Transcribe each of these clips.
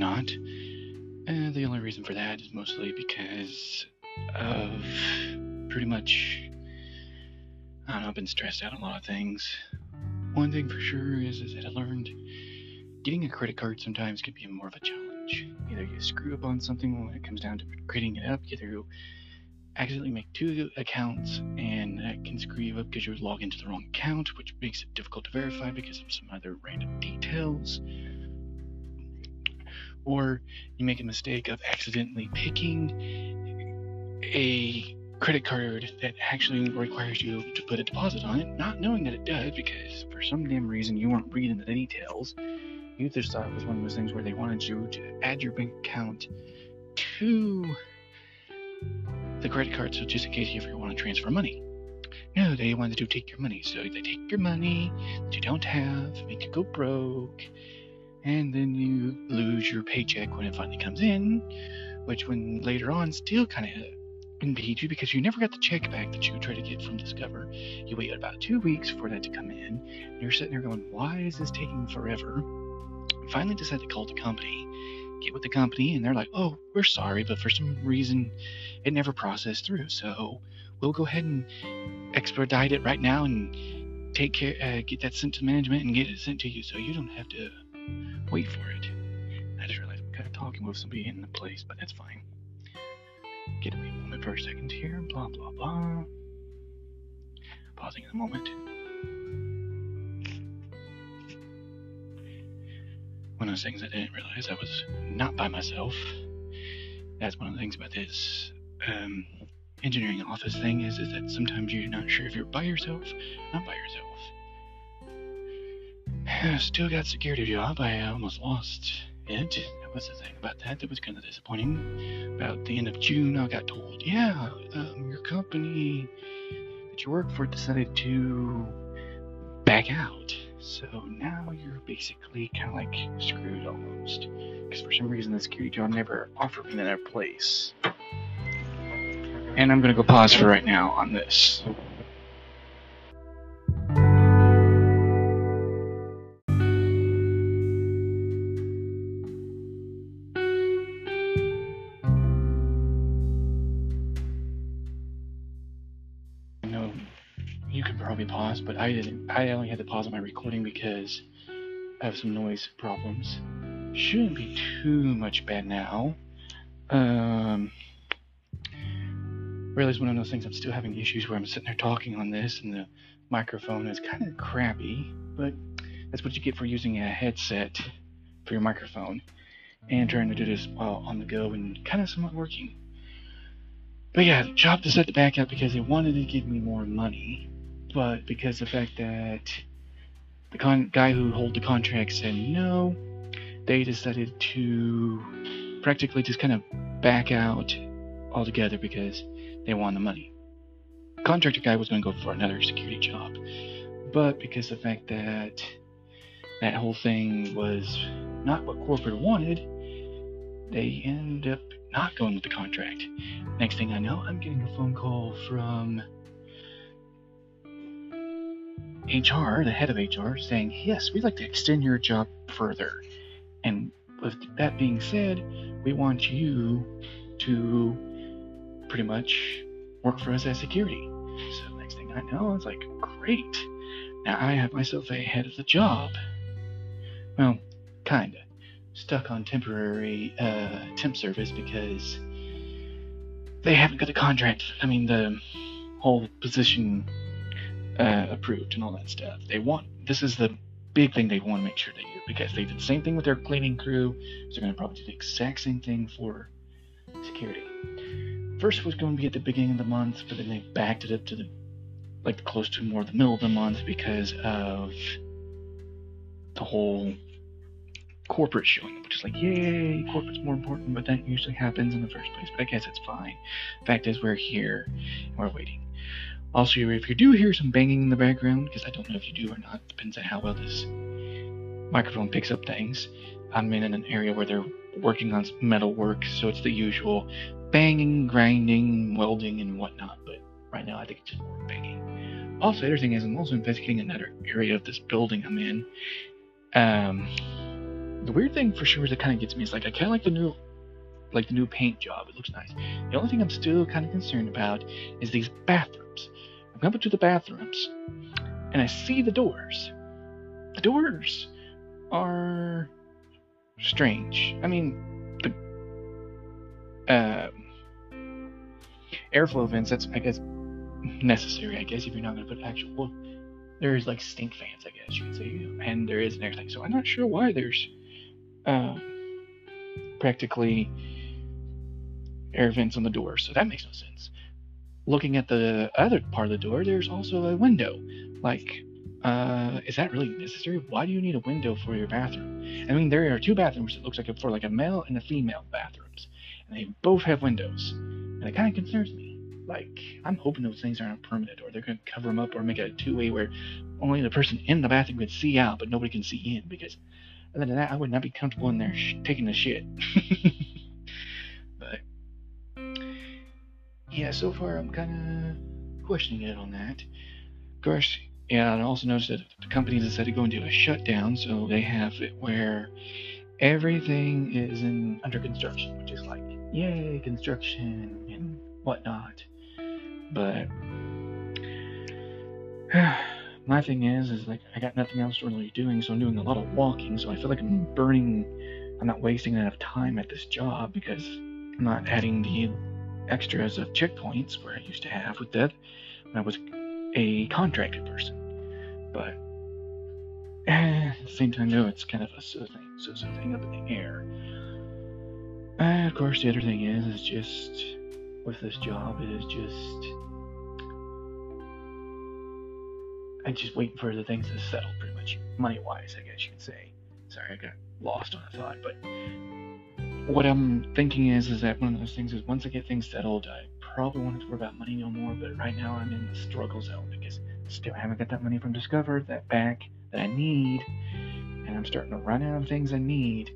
update and. And the only reason for that is mostly because of pretty much, I don't know, I've been stressed out a lot of things. One thing for sure is, is that I learned getting a credit card sometimes can be more of a challenge. Either you screw up on something when it comes down to creating it up, either you accidentally make two accounts and that can screw you up because you log into the wrong account, which makes it difficult to verify because of some other random details. Or you make a mistake of accidentally picking a credit card that actually requires you to put a deposit on it, not knowing that it does because for some damn reason you weren't reading the details. You just thought it was one of those things where they wanted you to add your bank account to the credit card, so just in case you ever want to transfer money. No, they wanted to take your money, so they take your money that you don't have, make you go broke, and then you lose your paycheck when it finally comes in, which when later on still kind of impedes you because you never got the check back that you tried to get from Discover. You wait about two weeks for that to come in, and you're sitting there going, "Why is this taking forever?" Finally, decide to call the company get with the company and they're like, oh, we're sorry, but for some reason it never processed through. So we'll go ahead and expedite it right now and take care, uh, get that sent to management and get it sent to you so you don't have to wait for it. I just realized I'm kind of talking with somebody in the place, but that's fine. Get away for a second here, blah, blah, blah. Pausing in a moment. one of the things I didn't realize I was not by myself. That's one of the things about this um, engineering office thing is, is that sometimes you're not sure if you're by yourself, not by yourself. Still got security job. I almost lost it. That was the thing about that. That was kind of disappointing. About the end of June, I got told, yeah, um, your company that you work for decided to back out. So now you're basically kind of like screwed almost. Because for some reason the security job never offered me another place. And I'm going to go pause for right now on this. I didn't. I only had to pause my recording because I have some noise problems. Shouldn't be too much bad now. Um, realize one of those things I'm still having issues where I'm sitting there talking on this and the microphone is kind of crappy, but that's what you get for using a headset for your microphone and trying to do this while on the go and kind of somewhat working. But yeah, job decided to back out because they wanted to give me more money but because the fact that the con- guy who hold the contract said no, they decided to practically just kind of back out altogether because they want the money. The contractor guy was going to go for another security job, but because the fact that that whole thing was not what corporate wanted, they ended up not going with the contract. Next thing I know, I'm getting a phone call from HR, the head of HR, saying, Yes, we'd like to extend your job further. And with that being said, we want you to pretty much work for us as security. So next thing I know, it's like, great. Now I have myself ahead of the job. Well, kinda. Stuck on temporary uh, temp service because they haven't got the contract. I mean, the whole position uh, approved and all that stuff. They want this is the big thing they want to make sure they do because they did the same thing with their cleaning crew, so they're going to probably do the exact same thing for security. First was going to be at the beginning of the month, but then they backed it up to the like close to more the middle of the month because of the whole corporate showing up, which is like, yay, corporate's more important, but that usually happens in the first place. But I guess it's fine. Fact is, we're here and we're waiting. Also, if you do hear some banging in the background, because I don't know if you do or not, depends on how well this microphone picks up things. I'm in an area where they're working on metal work, so it's the usual banging, grinding, welding, and whatnot. But right now, I think it's just more banging. Also, the other thing is, I'm also investigating another area of this building I'm in. Um, the weird thing for sure is that it kind of gets me is like I kind of like the new like the new paint job. It looks nice. The only thing I'm still kind of concerned about is these bathrooms. I'm coming to the bathrooms, and I see the doors. The doors are strange. I mean, the uh, airflow vents. That's I guess necessary. I guess if you're not going to put actual, Well, there's like stink fans. I guess you could say, and there is and everything. So I'm not sure why there's uh, practically air vents on the door. So that makes no sense. Looking at the other part of the door, there's also a window. Like, uh, is that really necessary? Why do you need a window for your bathroom? I mean, there are two bathrooms. It looks like for like a male and a female bathrooms, and they both have windows, and it kind of concerns me. Like, I'm hoping those things aren't permanent, or they're to cover them up, or make it a two-way where only the person in the bathroom can see out, but nobody can see in. Because other than that, I would not be comfortable in there sh- taking a shit. yeah, so far I'm kind of questioning it on that. Of course, yeah, I also noticed that the company decided to go into a shutdown, so they have it where everything is in under construction, which is like, yay, construction and whatnot. But my thing is, is like I got nothing else really doing, so I'm doing a lot of walking. So I feel like I'm burning. I'm not wasting enough time at this job because I'm not adding the extras of checkpoints where I used to have with that when I was a contracted person. But eh, at the same time, though, it's kind of a so thing, so so thing up in the air. And of course, the other thing is, is just with this job, it is just I'm just waiting for the things to settle, pretty much money wise, I guess you could say. Sorry, I got lost on a thought, but what I'm thinking is, is that one of those things is once I get things settled, I probably won't have to worry about money no more. But right now, I'm in the struggle zone because I still haven't got that money from Discover, that back that I need, and I'm starting to run out of things I need,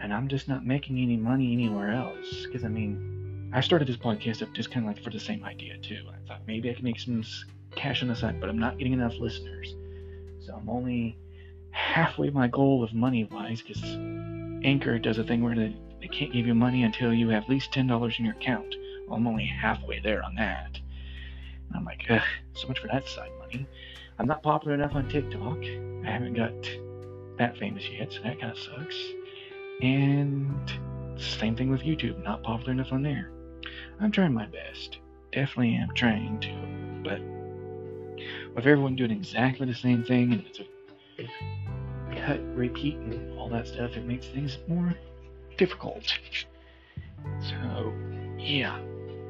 and I'm just not making any money anywhere else. Because I mean, I started this podcast up just kind of like for the same idea too. I thought maybe I could make some cash on the side, but I'm not getting enough listeners. So I'm only halfway my goal of money wise because Anchor does a thing where they, they can't give you money until you have at least $10 in your account. Well, I'm only halfway there on that. And I'm like, ugh, so much for that side money. I'm not popular enough on TikTok. I haven't got that famous yet, so that kind of sucks. And same thing with YouTube, not popular enough on there. I'm trying my best. Definitely am trying to, but with everyone doing exactly the same thing and it's a cut, repeat, and all that stuff, it makes things more difficult. So, yeah,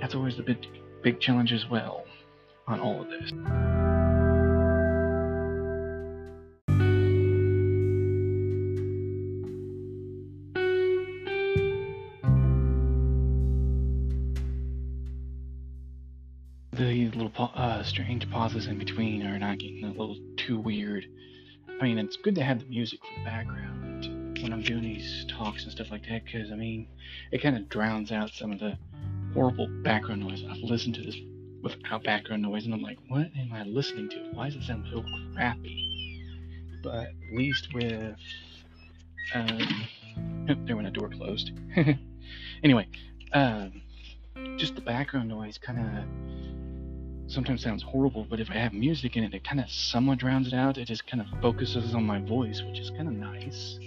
that's always the big, big challenge as well on all of this. the little uh, strange pauses in between are not getting a little too weird. I mean, it's good to have the music for the background when I'm doing these talks and stuff like that, because I mean, it kind of drowns out some of the horrible background noise. I've listened to this without background noise, and I'm like, what am I listening to? Why does it sound so crappy? But at least with um, there when a door closed. anyway, um, just the background noise kind of sometimes sounds horrible, but if I have music in it, it kind of somewhat drowns it out. It just kind of focuses on my voice, which is kind of nice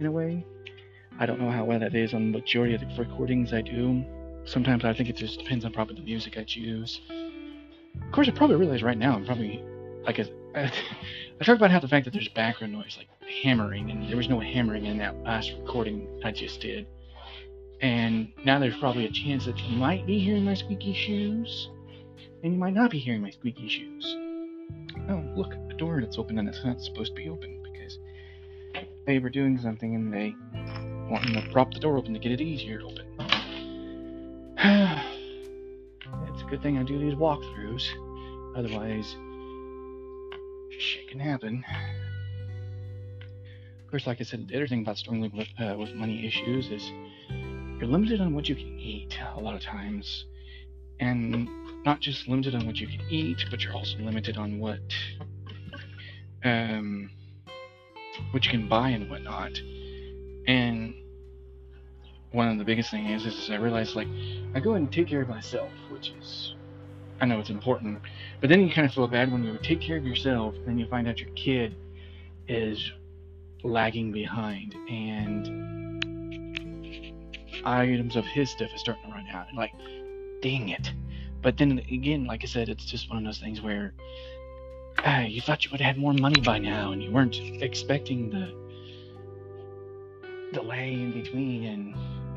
in a way. I don't know how well that is on the majority of the recordings I do. Sometimes I think it just depends on probably the music I choose. Of course, I probably realize right now I'm probably like a, I, I talked about how the fact that there's background noise, like hammering, and there was no hammering in that last recording I just did. And now there's probably a chance that you might be hearing my squeaky shoes and you might not be hearing my squeaky shoes. Oh, look, a door that's open and it's not supposed to be open they were doing something and they wanted to prop the door open to get it easier to open. it's a good thing I do these walkthroughs, otherwise, shit can happen. Of course, like I said, the other thing about struggling with, uh, with money issues is you're limited on what you can eat a lot of times. And not just limited on what you can eat, but you're also limited on what um, what you can buy and whatnot. And one of the biggest things is, is I realized like I go and take care of myself, which is I know it's important, but then you kind of feel bad when you take care of yourself, and then you find out your kid is lagging behind, and items of his stuff is starting to run out. And like, dang it! But then again, like I said, it's just one of those things where ah, you thought you would have had more money by now, and you weren't expecting the delay in between, and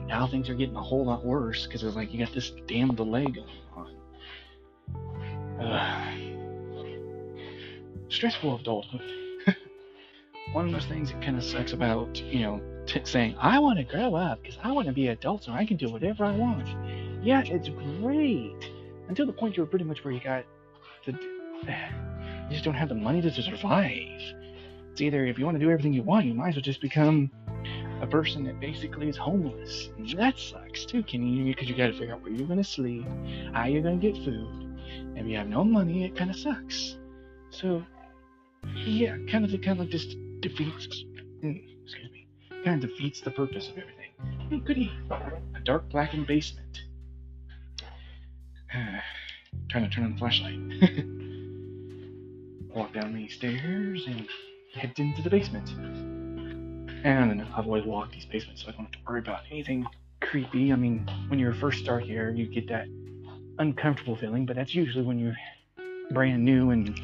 now things are getting a whole lot worse because it's like you got this damn delay going on. Uh, stressful adulthood. One of those things that kind of sucks about, you know, t- saying, I want to grow up because I want to be an adult so I can do whatever I want. Yeah, it's great. Until the point you're pretty much where you got the. You just don't have the money to survive. It's either if you want to do everything you want, you might as well just become a person that basically is homeless. That sucks too, can you? Because you got to figure out where you're going to sleep, how you're going to get food, if you have no money, it kind of sucks. So, yeah, kind of, kind of just defeats, mm, excuse me, kind of defeats the purpose of everything. Hey, goody, a dark blackened basement. Trying to turn on the flashlight. Walk down these stairs and head into the basement. And I've always walked these basements, so I don't have to worry about anything creepy. I mean, when you first start here, you get that uncomfortable feeling, but that's usually when you're brand new and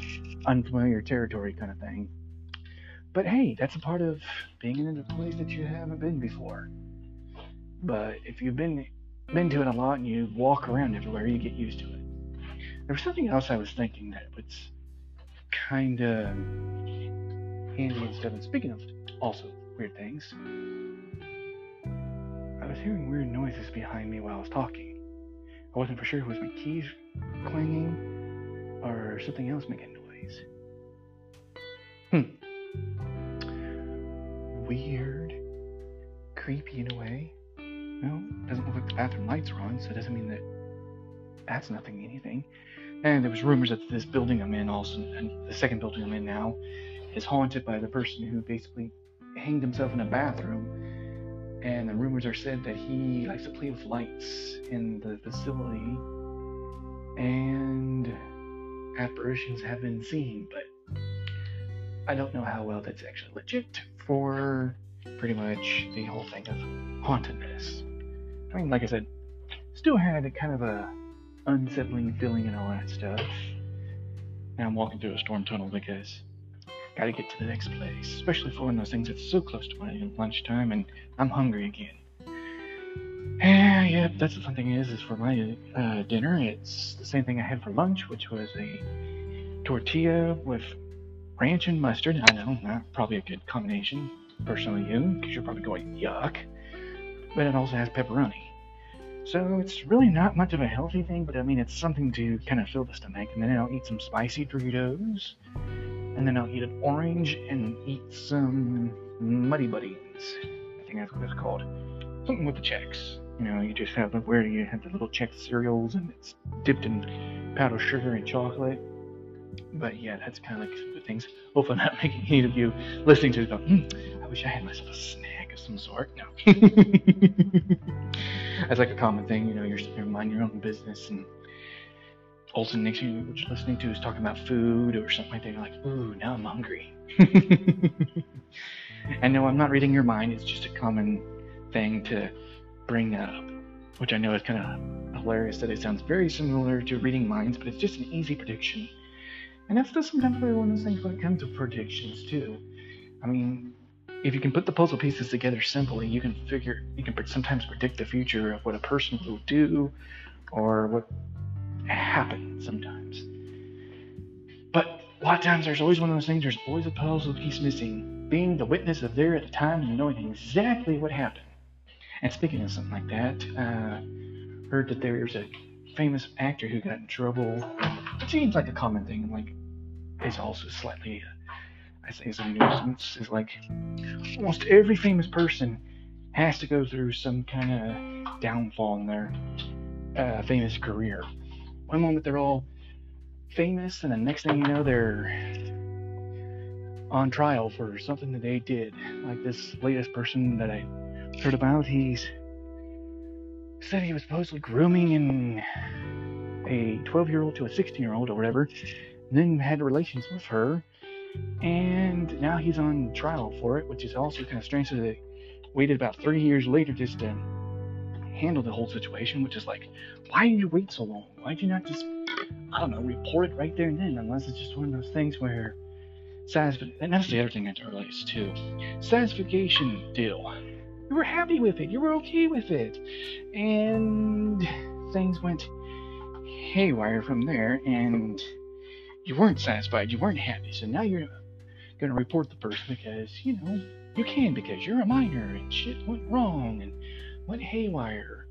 unfamiliar territory kind of thing. But hey, that's a part of being in a place that you haven't been before. But if you've been been to it a lot and you walk around everywhere, you get used to it. There was something else I was thinking that was kind of handy and stuff. And speaking of also weird things, I was hearing weird noises behind me while I was talking. I wasn't for sure if it was my keys clanging or something else making noise. Hmm. Weird. Creepy in a way. Well, doesn't look like the bathroom lights are on, so it doesn't mean that that's nothing anything. And there was rumors that this building I'm in also, and the second building I'm in now, is haunted by the person who basically hanged himself in a bathroom and the rumors are said that he likes to play with lights in the facility, and apparitions have been seen, but I don't know how well that's actually legit for pretty much the whole thing of hauntedness. I mean, like I said, still had a kind of a unsettling feeling and all that stuff. Now I'm walking through a storm tunnel because I Gotta get to the next place, especially for one of those things that's so close to my lunchtime and I'm hungry again. And yeah, that's the fun thing is, is for my uh, dinner, it's the same thing I had for lunch, which was a tortilla with ranch and mustard. I know, not probably a good combination, personally, you, because you're probably going yuck. But it also has pepperoni. So it's really not much of a healthy thing, but I mean, it's something to kind of fill the stomach. And then I'll eat some spicy Doritos and then I'll eat an orange and eat some Muddy Buddies. I think that's what it's called. Something with the Chex. You know, you just have the where you have the little check cereals and it's dipped in powdered sugar and chocolate. But yeah, that's kind of like the things. Hopefully, not making any of you listening to it go, hmm, I wish I had myself a snack of some sort. No. that's like a common thing, you know, you're minding your own business and Olsen next you, what you're listening to is talking about food or something like that. You're like, ooh, now I'm hungry. and no, I'm not reading your mind. It's just a common thing to bring that up, which I know is kind of hilarious that it sounds very similar to reading minds, but it's just an easy prediction. And that's just sometimes one of those things when it comes to predictions too. I mean, if you can put the puzzle pieces together simply, you can figure, you can sometimes predict the future of what a person will do or what happen sometimes. But a lot of times there's always one of those things, there's always a puzzle piece missing. Being the witness of there at the time and knowing exactly what happened. And speaking of something like that, uh, heard that there was a famous actor who got in trouble. It seems like a common thing, like it's also slightly, I say, it's a nuisance. Is like almost every famous person has to go through some kind of downfall in their uh, famous career one moment they're all famous, and the next thing you know, they're on trial for something that they did. Like this latest person that I heard about, he's said he was supposedly grooming a 12 year old to a 16 year old or whatever, and then had relations with her, and now he's on trial for it, which is also kind of strange. So they waited about three years later just to handle the whole situation, which is like, why did you wait so long? Why did you not just, I don't know, report it right there and then? Unless it's just one of those things where satisfaction, and that's the other thing I realized too, satisfaction deal. You were happy with it, you were okay with it, and things went haywire from there, and you weren't satisfied, you weren't happy, so now you're going to report the person because, you know, you can because you're a minor and shit went wrong and went haywire.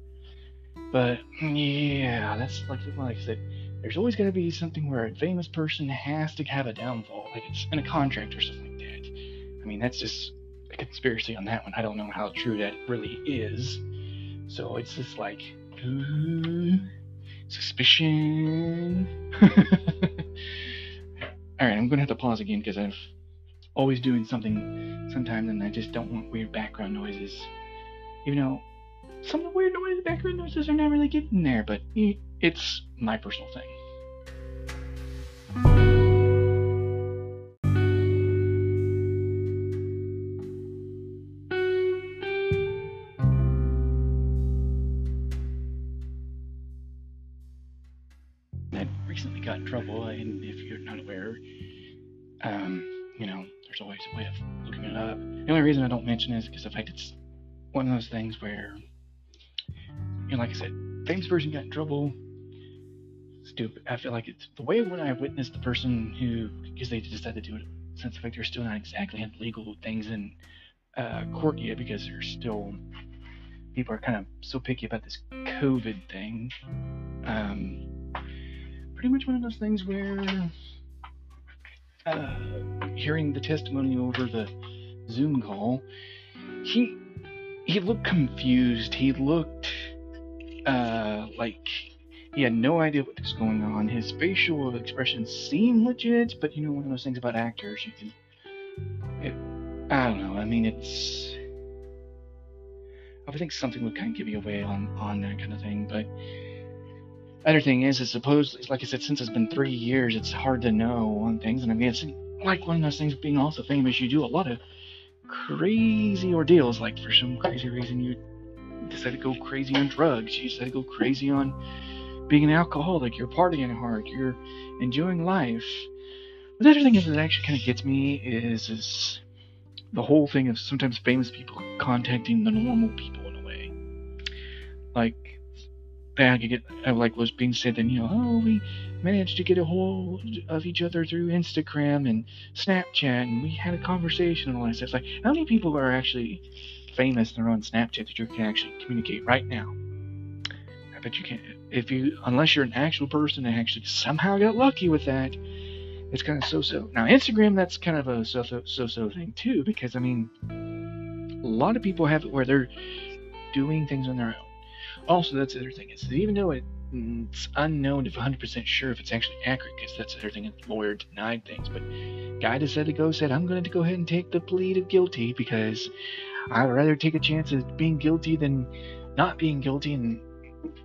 But yeah, that's like like I said, there's always got to be something where a famous person has to have a downfall, like it's in a contract or something like that. I mean, that's just a conspiracy on that one. I don't know how true that really is. So it's just like ooh, suspicion. All right, I'm gonna have to pause again because I've always doing something sometimes, and I just don't want weird background noises. Even though some of the weird noise, background noises are not really getting there, but it's my personal thing. Mention is because the fact it's one of those things where, you know, like I said, famous person got in trouble. Stupid. I feel like it's the way when I witnessed the person who, because they decided to do it, since the fact they're still not exactly in legal things in uh, court yet, because they're still people are kind of so picky about this COVID thing. Um, pretty much one of those things where uh, hearing the testimony over the Zoom call, he he looked confused. He looked uh, like he had no idea what was going on. His facial expressions seemed legit, but you know, one of those things about actors, you can. It, I don't know. I mean, it's. I think something would kind of give you away on on that kind of thing, but. Other thing is, is suppose, like I said, since it's been three years, it's hard to know on things, and I mean, it's like one of those things. Being also famous, you do a lot of crazy ordeals. Like for some crazy reason, you decide to go crazy on drugs. You decide to go crazy on being an alcoholic. You're partying hard. You're enjoying life. But the other thing is that actually kind of gets me is is the whole thing of sometimes famous people contacting the normal people in a way. Like Could get like was being said then you know oh we managed to get a hold of each other through Instagram and Snapchat and we had a conversation and all that stuff. Like how many people are actually famous and they're on Snapchat that you can actually communicate right now? I bet you can't. If you unless you're an actual person that actually somehow got lucky with that, it's kind of so-so. Now Instagram that's kind of a so-so thing too because I mean a lot of people have it where they're doing things on their own also, that's the other thing is even though it, mm, it's unknown if 100% sure if it's actually accurate, because that's the other thing, the lawyer denied things. But guy decided to go said, I'm going to go ahead and take the plea of guilty because I'd rather take a chance of being guilty than not being guilty. And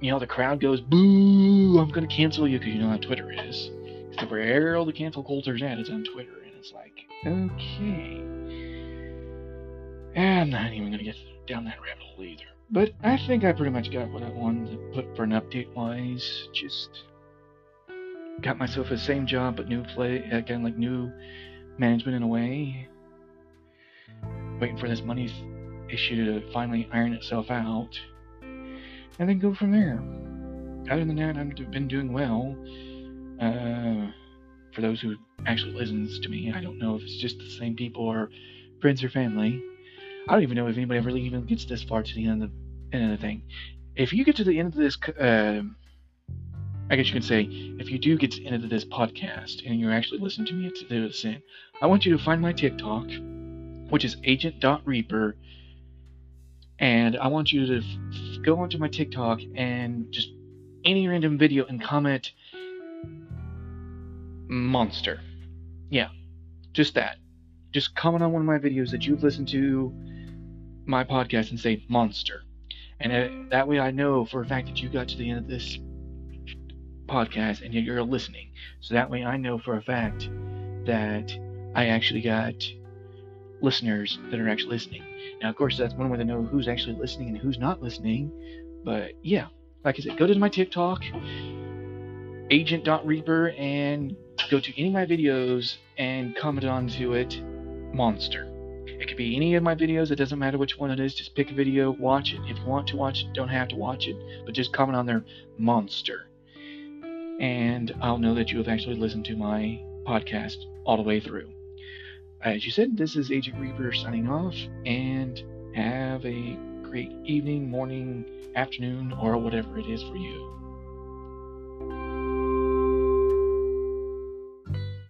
you know the crowd goes, boo! I'm going to cancel you because you know how Twitter is. Because where all the cancel culture's at is on Twitter, and it's like, okay. I'm not even going to get down that rabbit hole either. But I think I pretty much got what I wanted to put for an update wise. Just got myself the same job but new play again like new management in a way. Waiting for this money issue to finally iron itself out. And then go from there. Other than that, I've been doing well. Uh, for those who actually listens to me, I don't know if it's just the same people or friends or family. I don't even know if anybody really even gets this far to the end of the end of the thing. If you get to the end of this, uh, I guess you can say, if you do get to the end of this podcast and you're actually listening to me to this end, I want you to find my TikTok, which is agent.reaper, and I want you to f- go onto my TikTok and just any random video and comment monster. Yeah, just that. just comment on one of my videos that you've listened to my podcast and say monster. And uh, that way I know for a fact that you got to the end of this podcast and you're listening. So that way I know for a fact that I actually got listeners that are actually listening. Now, of course, that's one way to know who's actually listening and who's not listening. But yeah, like I said, go to my TikTok, agent.reaper, and go to any of my videos and comment onto it, monster. It could be any of my videos, it doesn't matter which one it is, just pick a video, watch it. If you want to watch it, don't have to watch it, but just comment on there, monster. And I'll know that you have actually listened to my podcast all the way through. As you said, this is Agent Reaper signing off, and have a great evening, morning, afternoon, or whatever it is for you.